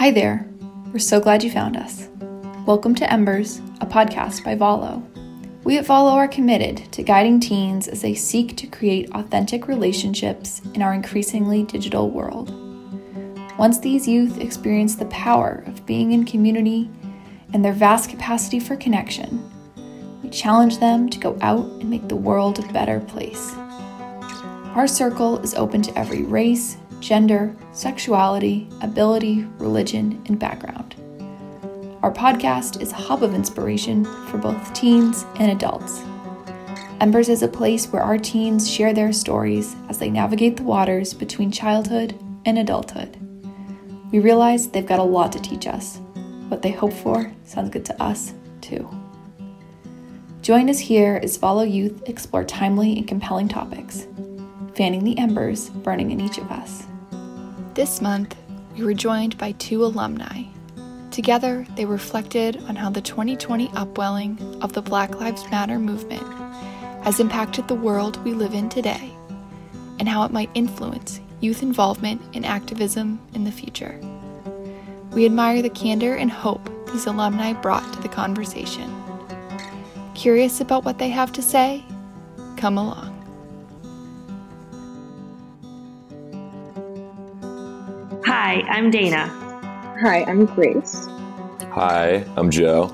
Hi there. We're so glad you found us. Welcome to Embers, a podcast by Volo. We at Volo are committed to guiding teens as they seek to create authentic relationships in our increasingly digital world. Once these youth experience the power of being in community and their vast capacity for connection, we challenge them to go out and make the world a better place. Our circle is open to every race, gender, sexuality, ability, religion, and background. Our podcast is a hub of inspiration for both teens and adults. Embers is a place where our teens share their stories as they navigate the waters between childhood and adulthood. We realize they've got a lot to teach us. What they hope for sounds good to us, too. Join us here as Volo Youth explore timely and compelling topics, fanning the embers burning in each of us. This month, we were joined by two alumni. Together, they reflected on how the 2020 upwelling of the Black Lives Matter movement has impacted the world we live in today and how it might influence youth involvement in activism in the future. We admire the candor and hope these alumni brought to the conversation. Curious about what they have to say? Come along. Hi, I'm Dana. Hi, I'm Grace. Hi, I'm Joe.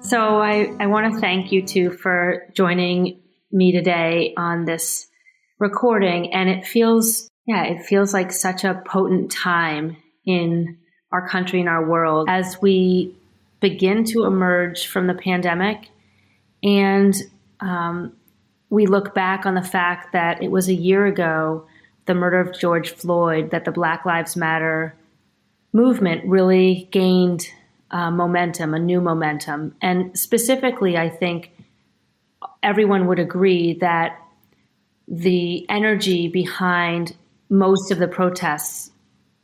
So I, I want to thank you two for joining me today on this recording. And it feels, yeah, it feels like such a potent time in our country and our world as we begin to emerge from the pandemic. And um, we look back on the fact that it was a year ago the murder of George Floyd that the Black Lives Matter movement really gained uh, momentum, a new momentum. And specifically, I think everyone would agree that the energy behind most of the protests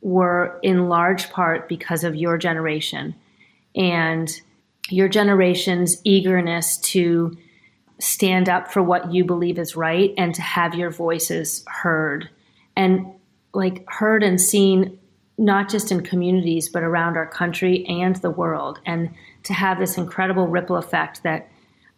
were in large part because of your generation and your generation's eagerness to stand up for what you believe is right and to have your voices heard and like heard and seen not just in communities but around our country and the world and to have this incredible ripple effect that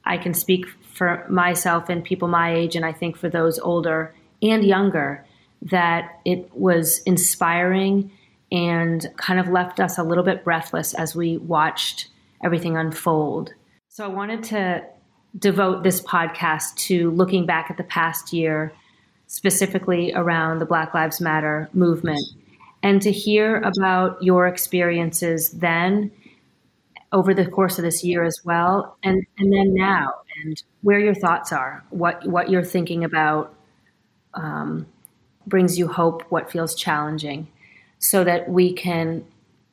I can speak for myself and people my age and I think for those older and younger that it was inspiring and kind of left us a little bit breathless as we watched everything unfold. So I wanted to devote this podcast to looking back at the past year specifically around the Black Lives Matter movement, and to hear about your experiences then over the course of this year as well, and, and then now, and where your thoughts are, what, what you're thinking about um, brings you hope, what feels challenging, so that we can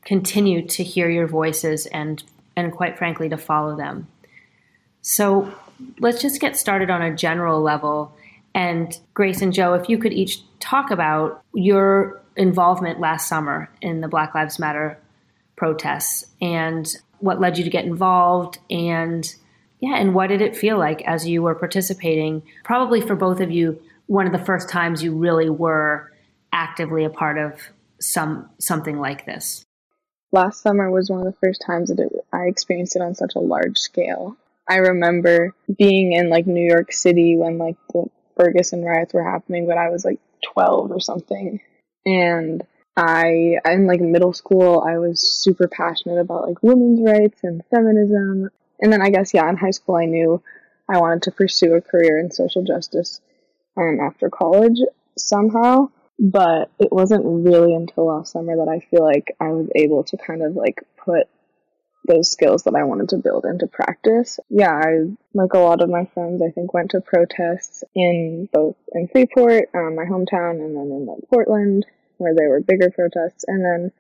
continue to hear your voices and, and quite frankly, to follow them. So let's just get started on a general level and Grace and Joe, if you could each talk about your involvement last summer in the Black Lives Matter protests and what led you to get involved and yeah, and what did it feel like as you were participating? Probably for both of you, one of the first times you really were actively a part of some something like this. Last summer was one of the first times that it, I experienced it on such a large scale. I remember being in like New York City when like the Ferguson riots were happening when I was like 12 or something. And I, in like middle school, I was super passionate about like women's rights and feminism. And then I guess, yeah, in high school, I knew I wanted to pursue a career in social justice um, after college somehow. But it wasn't really until last summer that I feel like I was able to kind of like put those skills that I wanted to build into practice. Yeah, I, like a lot of my friends, I think went to protests in both in Freeport, um, my hometown, and then in like Portland, where there were bigger protests. And then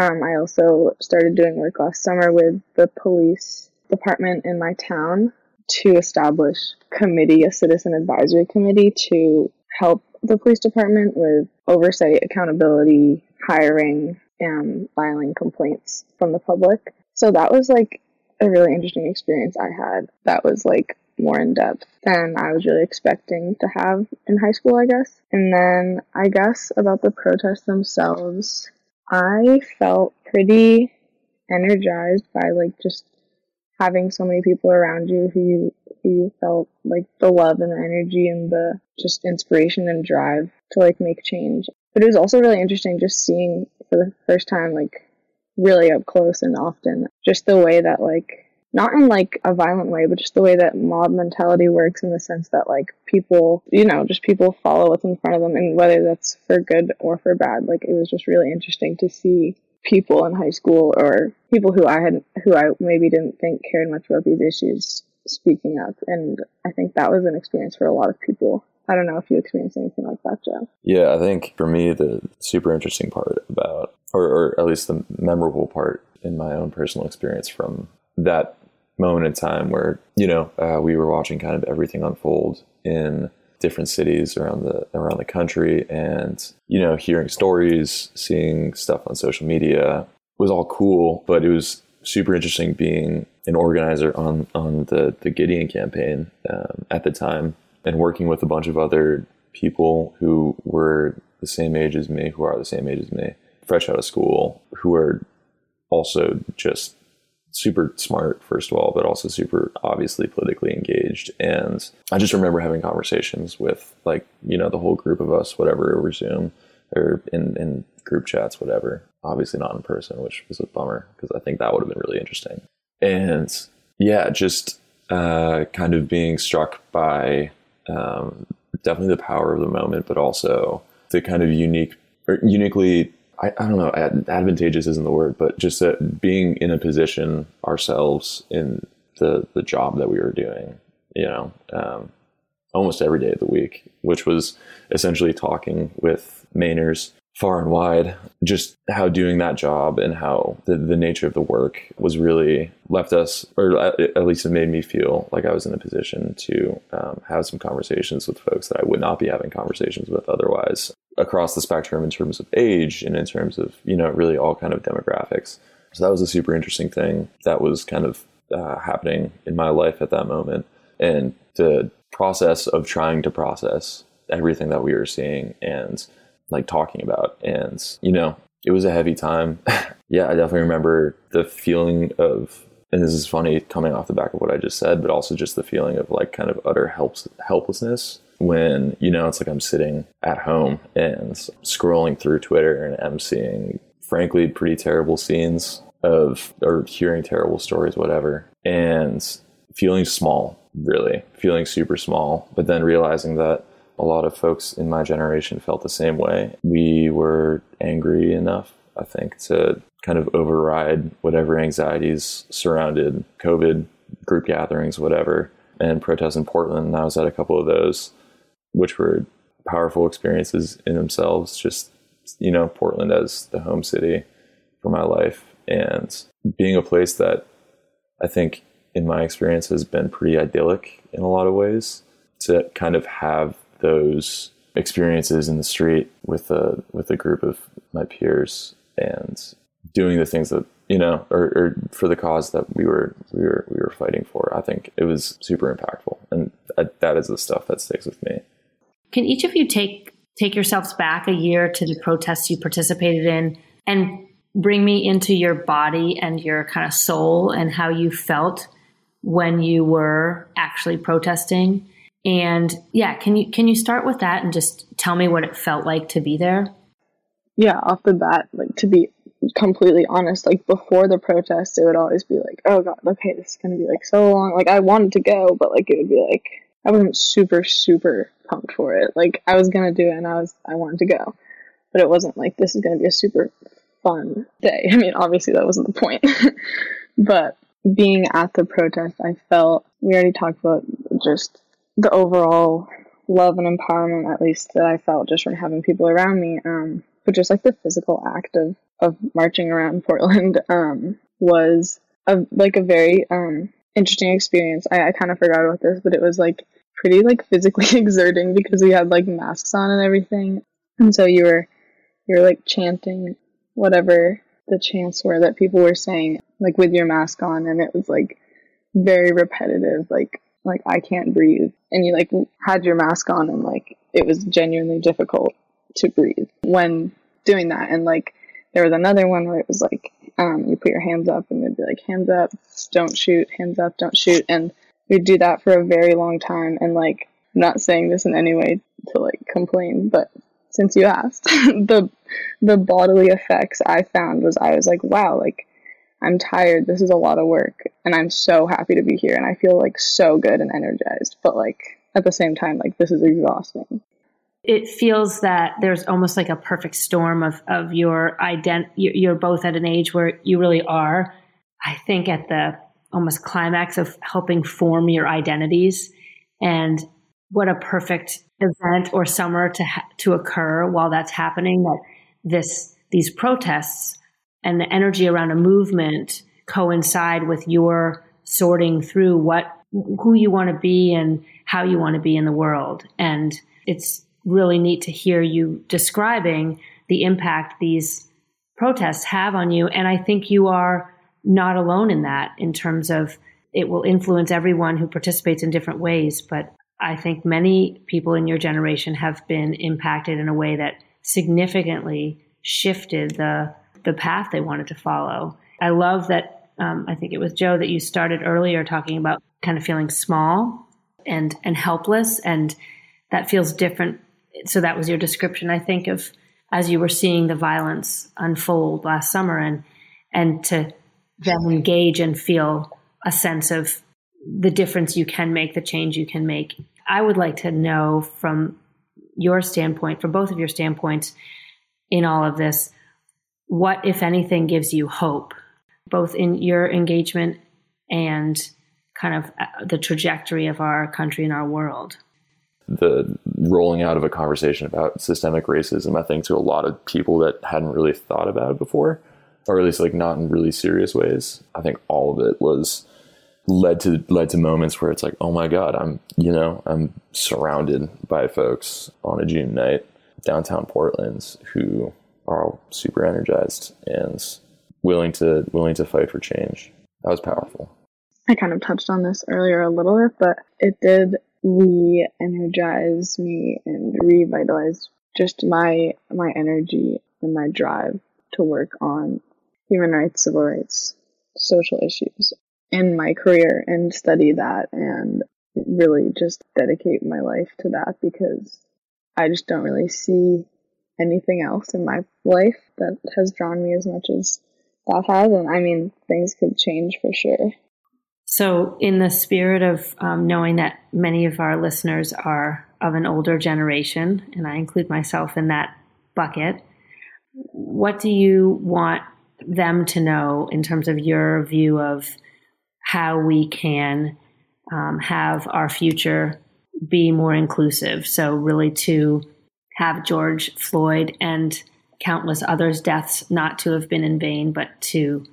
um, I also started doing work last summer with the police department in my town to establish committee, a citizen advisory committee to help the police department with oversight, accountability, hiring, and filing complaints from the public. So that was like a really interesting experience I had that was like more in depth than I was really expecting to have in high school, I guess. And then I guess about the protests themselves, I felt pretty energized by like just having so many people around you who you who you felt like the love and the energy and the just inspiration and drive to like make change. But it was also really interesting just seeing for the first time like really up close and often just the way that like not in like a violent way, but just the way that mob mentality works in the sense that like people, you know, just people follow what's in front of them and whether that's for good or for bad. Like it was just really interesting to see people in high school or people who I had, who I maybe didn't think cared much about these issues speaking up. And I think that was an experience for a lot of people. I don't know if you experienced anything like that, Joe. Yeah, I think for me, the super interesting part about, or, or at least the memorable part in my own personal experience from that moment in time where you know uh, we were watching kind of everything unfold in different cities around the around the country and you know hearing stories seeing stuff on social media was all cool but it was super interesting being an organizer on on the the Gideon campaign um, at the time and working with a bunch of other people who were the same age as me who are the same age as me fresh out of school who are also just super smart, first of all, but also super obviously politically engaged. And I just remember having conversations with like, you know, the whole group of us, whatever, over Zoom or in, in group chats, whatever. Obviously not in person, which was a bummer because I think that would have been really interesting. And yeah, just uh, kind of being struck by um, definitely the power of the moment, but also the kind of unique, or uniquely I, I don't know, advantageous isn't the word, but just that being in a position ourselves in the, the job that we were doing, you know, um, almost every day of the week, which was essentially talking with Mainers far and wide, just how doing that job and how the, the nature of the work was really left us, or at least it made me feel like I was in a position to um, have some conversations with folks that I would not be having conversations with otherwise across the spectrum in terms of age and in terms of, you know, really all kind of demographics. So that was a super interesting thing that was kind of uh, happening in my life at that moment. And the process of trying to process everything that we were seeing and like talking about. And, you know, it was a heavy time. yeah, I definitely remember the feeling of, and this is funny coming off the back of what I just said, but also just the feeling of like kind of utter helps, helplessness when, you know, it's like I'm sitting at home and scrolling through Twitter and I'm seeing, frankly, pretty terrible scenes of, or hearing terrible stories, whatever, and feeling small, really, feeling super small, but then realizing that a lot of folks in my generation felt the same way. We were angry enough, I think, to kind of override whatever anxieties surrounded COVID, group gatherings, whatever, and protests in Portland. And I was at a couple of those, which were powerful experiences in themselves. Just, you know, Portland as the home city for my life and being a place that I think in my experience has been pretty idyllic in a lot of ways to kind of have those experiences in the street with a with a group of my peers and doing the things that you know or, or, for the cause that we were we were we were fighting for. I think it was super impactful. And that is the stuff that sticks with me. Can each of you take take yourselves back a year to the protests you participated in and bring me into your body and your kind of soul and how you felt when you were actually protesting and yeah, can you can you start with that and just tell me what it felt like to be there? Yeah, off the bat, like to be completely honest, like before the protest, it would always be like, oh god, okay, this is gonna be like so long. Like I wanted to go, but like it would be like I wasn't super super pumped for it. Like I was gonna do it, and I was I wanted to go, but it wasn't like this is gonna be a super fun day. I mean, obviously that wasn't the point, but being at the protest, I felt we already talked about just the overall love and empowerment, at least that I felt just from having people around me. Um, but just like the physical act of of marching around Portland um, was a like a very um, interesting experience. I, I kind of forgot about this, but it was like pretty like physically exerting because we had like masks on and everything, and so you were you were like chanting whatever the chants were that people were saying like with your mask on, and it was like very repetitive, like like I can't breathe and you like had your mask on and like it was genuinely difficult to breathe when doing that and like there was another one where it was like, um, you put your hands up and they'd be like, hands up, don't shoot, hands up, don't shoot. And we'd do that for a very long time. And like, I'm not saying this in any way to like complain, but since you asked, the the bodily effects I found was I was like, wow, like I'm tired. This is a lot of work, and I'm so happy to be here, and I feel like so good and energized. But like at the same time, like this is exhausting. It feels that there's almost like a perfect storm of of your ident. You're both at an age where you really are. I think at the almost climax of helping form your identities, and what a perfect event or summer to ha- to occur while that's happening. That this these protests and the energy around a movement coincide with your sorting through what who you want to be and how you want to be in the world. And it's really neat to hear you describing the impact these protests have on you. And I think you are not alone in that in terms of it will influence everyone who participates in different ways. But I think many people in your generation have been impacted in a way that significantly shifted the the path they wanted to follow. I love that. Um, I think it was Joe that you started earlier talking about kind of feeling small and and helpless, and that feels different. So that was your description, I think, of as you were seeing the violence unfold last summer, and and to then engage and feel a sense of the difference you can make, the change you can make. I would like to know from your standpoint, from both of your standpoints in all of this, what, if anything, gives you hope, both in your engagement and kind of uh, the trajectory of our country and our world? The rolling out of a conversation about systemic racism, I think, to a lot of people that hadn't really thought about it before, or at least like not in really serious ways. I think all of it was led to led to moments where it's like, oh my god, I'm you know I'm surrounded by folks on a June night downtown Portland who are all super energized and willing to willing to fight for change. That was powerful. I kind of touched on this earlier a little bit, but it did re-energize me and revitalize just my my energy and my drive to work on human rights, civil rights, social issues in my career and study that and really just dedicate my life to that because I just don't really see anything else in my life that has drawn me as much as that has. And I mean, things could change for sure. So, in the spirit of um, knowing that many of our listeners are of an older generation, and I include myself in that bucket, what do you want them to know in terms of your view of how we can um, have our future be more inclusive? So, really, to have George Floyd and countless others' deaths not to have been in vain, but to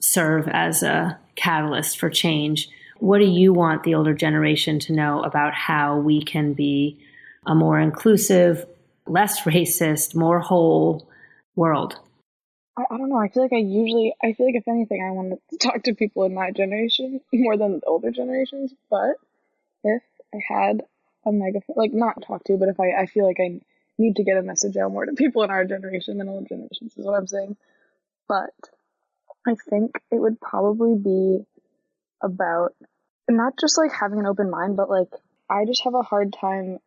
serve as a catalyst for change. What do you want the older generation to know about how we can be a more inclusive, less racist, more whole world? I, I don't know. I feel like I usually, I feel like if anything, I want to talk to people in my generation more than the older generations. But if I had a megaphone, like not talk to, but if I, I feel like I need to get a message out more to people in our generation than old generations, is what I'm saying. But I think it would probably be about not just like having an open mind, but like I just have a hard time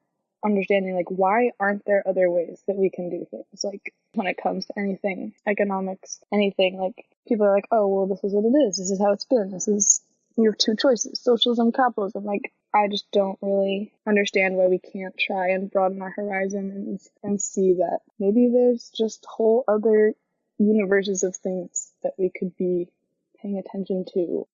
understanding like why aren't there other ways that we can do things? Like when it comes to anything economics anything like people are like oh well this is what it is. This is how it's been. This is you have two choices socialism capitalism like I just don't really understand why we can't try and broaden our horizon and, and see that maybe there's just whole other universes of things that we could be paying attention to.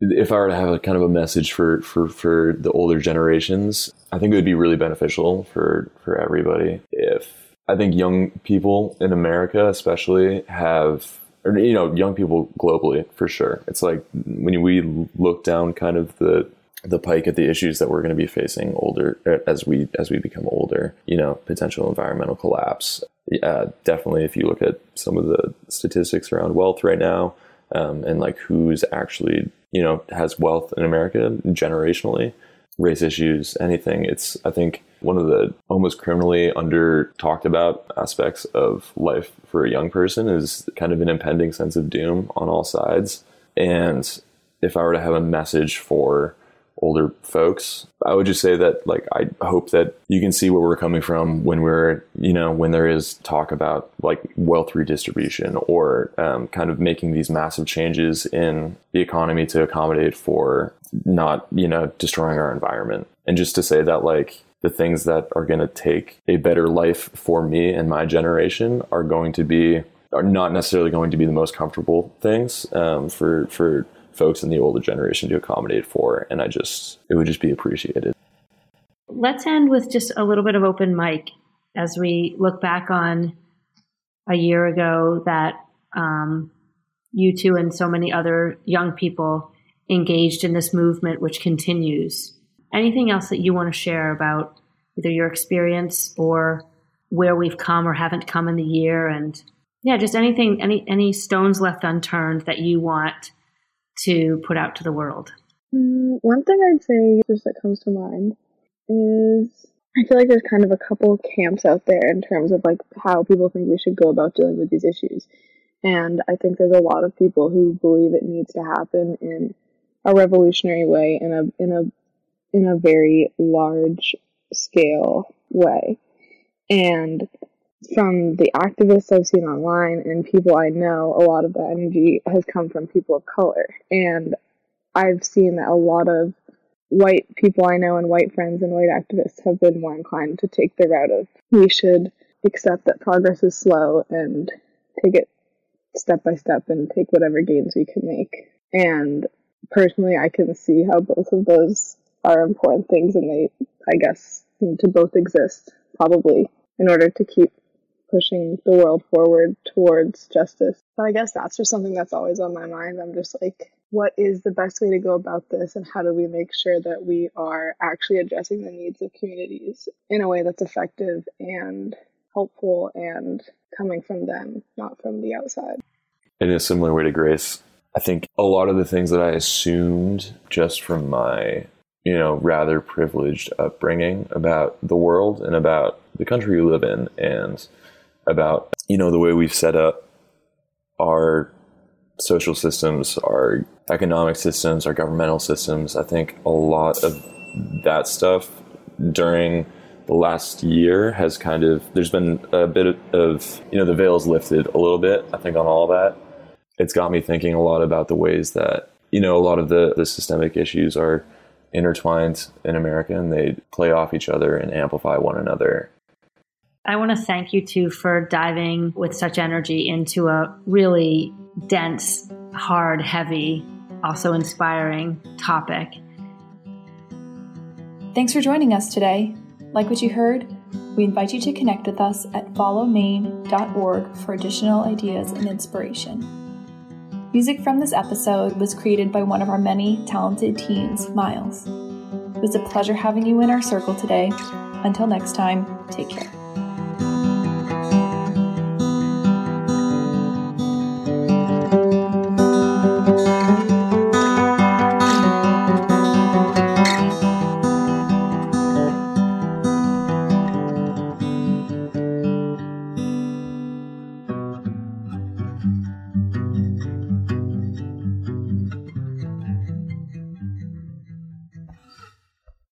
If I were to have a kind of a message for, for, for the older generations, I think it would be really beneficial for, for everybody if I think young people in America especially have or you know young people globally for sure. It's like when we look down kind of the the pike at the issues that we're going to be facing older as we as we become older you know potential environmental collapse. Yeah definitely if you look at some of the statistics around wealth right now um, and like who's actually you know has wealth in america generationally race issues anything it's i think one of the almost criminally under talked about aspects of life for a young person is kind of an impending sense of doom on all sides. And if I were to have a message for older folks, I would just say that like I hope that you can see where we're coming from when we're you know when there is talk about like wealth redistribution or um, kind of making these massive changes in the economy to accommodate for not you know destroying our environment and just to say that like the things that are going to take a better life for me and my generation are going to be are not necessarily going to be the most comfortable things um, for for folks in the older generation to accommodate for. And I just, it would just be appreciated. Let's end with just a little bit of open mic as we look back on a year ago that um, you two and so many other young people engaged in this movement, which continues. Anything else that you want to share about either your experience or where we've come or haven't come in the year and yeah just anything any any stones left unturned that you want to put out to the world? Mm, one thing I'd say just that comes to mind is I feel like there's kind of a couple camps out there in terms of like how people think we should go about dealing with these issues. And I think there's a lot of people who believe it needs to happen in a revolutionary way in a in a in a very large scale way. And from the activists I've seen online and people I know, a lot of that energy has come from people of color. And I've seen that a lot of white people I know and white friends and white activists have been more inclined to take the route of we should accept that progress is slow and take it step by step and take whatever gains we can make. And personally, I can see how both of those are important things and they, I guess, need to both exist probably in order to keep pushing the world forward towards justice. But I guess that's just something that's always on my mind. I'm just like, what is the best way to go about this, and how do we make sure that we are actually addressing the needs of communities in a way that's effective and helpful and coming from them, not from the outside? In a similar way to Grace, I think a lot of the things that I assumed just from my you know, rather privileged upbringing about the world and about the country we live in and about you know the way we've set up our social systems, our economic systems, our governmental systems. I think a lot of that stuff during the last year has kind of there's been a bit of you know the veil's lifted a little bit. I think on all that, it's got me thinking a lot about the ways that you know a lot of the the systemic issues are intertwined in America and they play off each other and amplify one another. I want to thank you too for diving with such energy into a really dense, hard, heavy, also inspiring topic. Thanks for joining us today. Like what you heard? We invite you to connect with us at volomaine.org for additional ideas and inspiration. Music from this episode was created by one of our many talented teens, Miles. It was a pleasure having you in our circle today. Until next time, take care.